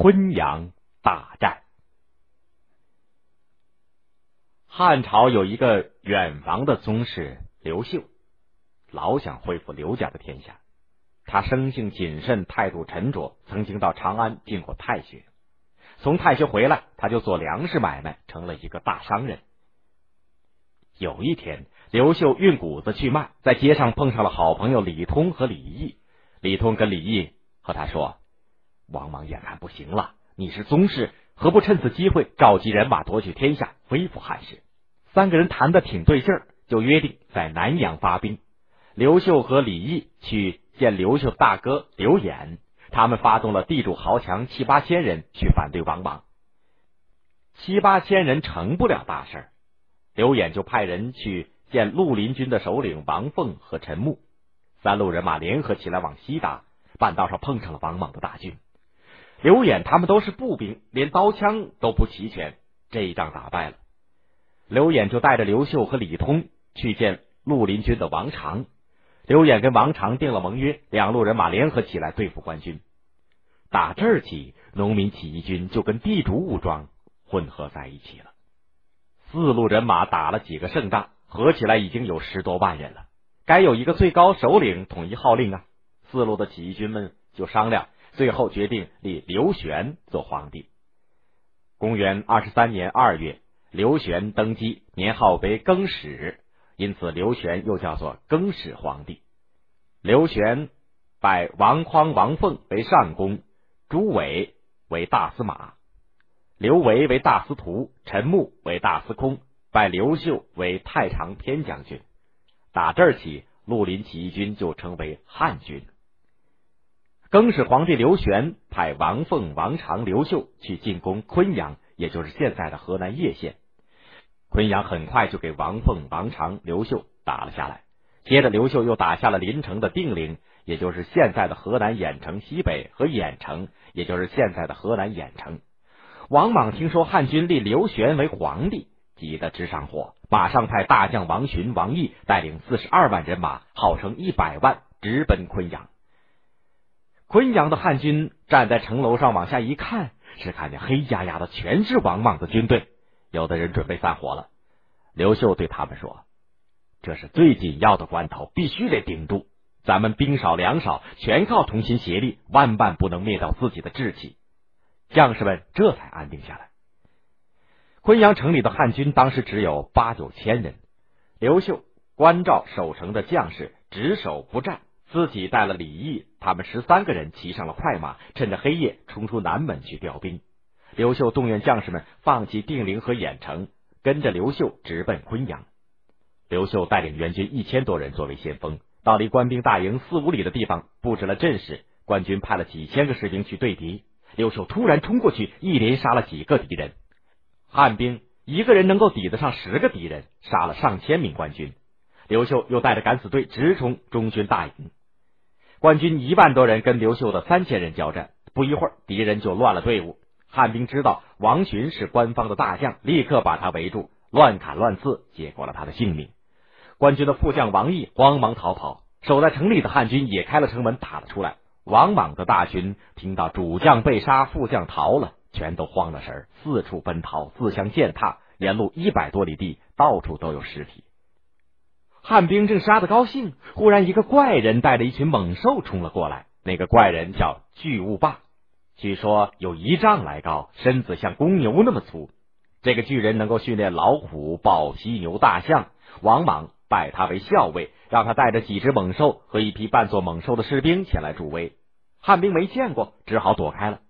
昆阳大战。汉朝有一个远房的宗室刘秀，老想恢复刘家的天下。他生性谨慎，态度沉着，曾经到长安进过太学。从太学回来，他就做粮食买卖，成了一个大商人。有一天，刘秀运谷子去卖，在街上碰上了好朋友李通和李毅。李通跟李毅和他说：“王莽眼看不行了，你是宗室，何不趁此机会召集人马夺取天下，恢复汉室？”三个人谈的挺对劲儿，就约定在南阳发兵。刘秀和李毅去。见刘秀大哥刘演，他们发动了地主豪强七八千人去反对王莽。七八千人成不了大事，刘演就派人去见绿林军的首领王凤和陈穆。三路人马联合起来往西打，半道上碰上了王莽的大军。刘演他们都是步兵，连刀枪都不齐全，这一仗打败了。刘演就带着刘秀和李通去见绿林军的王常。刘演跟王常定了盟约，两路人马联合起来对付官军。打这儿起，农民起义军就跟地主武装混合在一起了。四路人马打了几个胜仗，合起来已经有十多万人了。该有一个最高首领统一号令啊！四路的起义军们就商量，最后决定立刘玄做皇帝。公元二十三年二月，刘玄登基，年号为更始。因此，刘玄又叫做更始皇帝。刘玄拜王匡、王凤为上公，朱伟为大司马，刘维为大司徒，陈穆为大司空，拜刘秀为太常偏将军。打这儿起，绿林起义军就称为汉军。更始皇帝刘玄派王凤、王常、刘秀去进攻昆阳，也就是现在的河南叶县。昆阳很快就给王凤、王常、刘秀打了下来。接着，刘秀又打下了临城的定陵，也就是现在的河南兖城西北和兖城，也就是现在的河南兖城。王莽听说汉军立刘玄为皇帝，急得直上火，马上派大将王寻、王毅带领四十二万人马，号称一百万，直奔昆阳。昆阳的汉军站在城楼上往下一看，是看见黑压压的全是王莽的军队。有的人准备散伙了，刘秀对他们说：“这是最紧要的关头，必须得顶住。咱们兵少粮少，全靠同心协力，万万不能灭掉自己的志气。”将士们这才安定下来。昆阳城里的汉军当时只有八九千人，刘秀关照守城的将士只守不战，自己带了李毅他们十三个人骑上了快马，趁着黑夜冲出南门去调兵。刘秀动员将士们放弃定陵和兖城，跟着刘秀直奔昆阳。刘秀带领援军一千多人作为先锋，到离官兵大营四五里的地方布置了阵势。官军派了几千个士兵去对敌，刘秀突然冲过去，一连杀了几个敌人。汉兵一个人能够抵得上十个敌人，杀了上千名官军。刘秀又带着敢死队直冲中军大营，官军一万多人跟刘秀的三千人交战，不一会儿敌人就乱了队伍。汉兵知道王寻是官方的大将，立刻把他围住，乱砍乱刺，结果了他的性命。官军的副将王毅慌忙逃跑，守在城里的汉军也开了城门打了出来。王莽的大军听到主将被杀，副将逃了，全都慌了神，四处奔逃，自相践踏，沿路一百多里地到处都有尸体。汉兵正杀得高兴，忽然一个怪人带着一群猛兽冲了过来，那个怪人叫巨物霸。据说有一丈来高，身子像公牛那么粗。这个巨人能够训练老虎、豹、犀牛、大象。王莽拜他为校尉，让他带着几只猛兽和一批扮作猛兽的士兵前来助威。汉兵没见过，只好躲开了。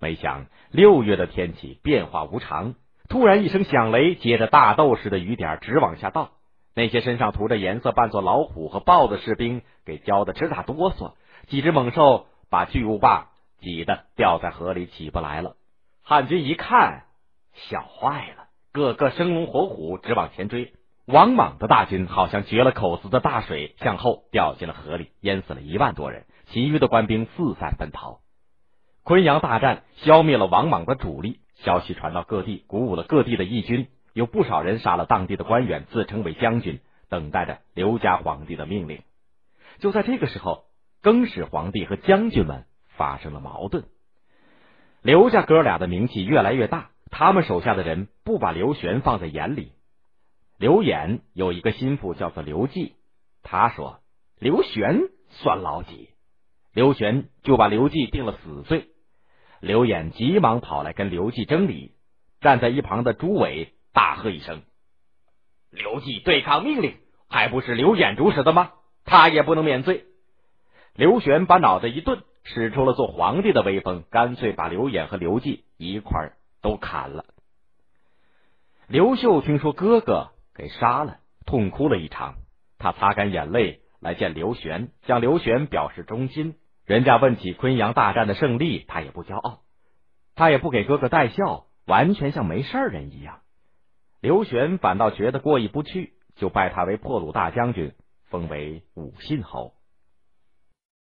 没想六月的天气变化无常，突然一声响雷，接着大豆似的雨点直往下倒。那些身上涂着颜色、扮作老虎和豹的士兵给浇得直打哆嗦。几只猛兽把巨无霸。挤得掉在河里起不来了，汉军一看，笑坏了，个个生龙活虎，直往前追。王莽的大军好像绝了口子的大水，向后掉进了河里，淹死了一万多人，其余的官兵四散奔逃。昆阳大战消灭了王莽的主力，消息传到各地，鼓舞了各地的义军，有不少人杀了当地的官员，自称为将军，等待着刘家皇帝的命令。就在这个时候，更始皇帝和将军们。发生了矛盾。刘家哥俩的名气越来越大，他们手下的人不把刘玄放在眼里。刘演有一个心腹叫做刘季，他说刘玄算老几，刘玄就把刘季定了死罪。刘演急忙跑来跟刘季争理，站在一旁的朱伟大喝一声：“刘季对抗命令，还不是刘演主使的吗？他也不能免罪。”刘玄把脑袋一顿，使出了做皇帝的威风，干脆把刘演和刘季一块都砍了。刘秀听说哥哥给杀了，痛哭了一场。他擦干眼泪来见刘玄，向刘玄表示忠心。人家问起昆阳大战的胜利，他也不骄傲，他也不给哥哥带孝，完全像没事人一样。刘玄反倒觉得过意不去，就拜他为破虏大将军，封为武信侯。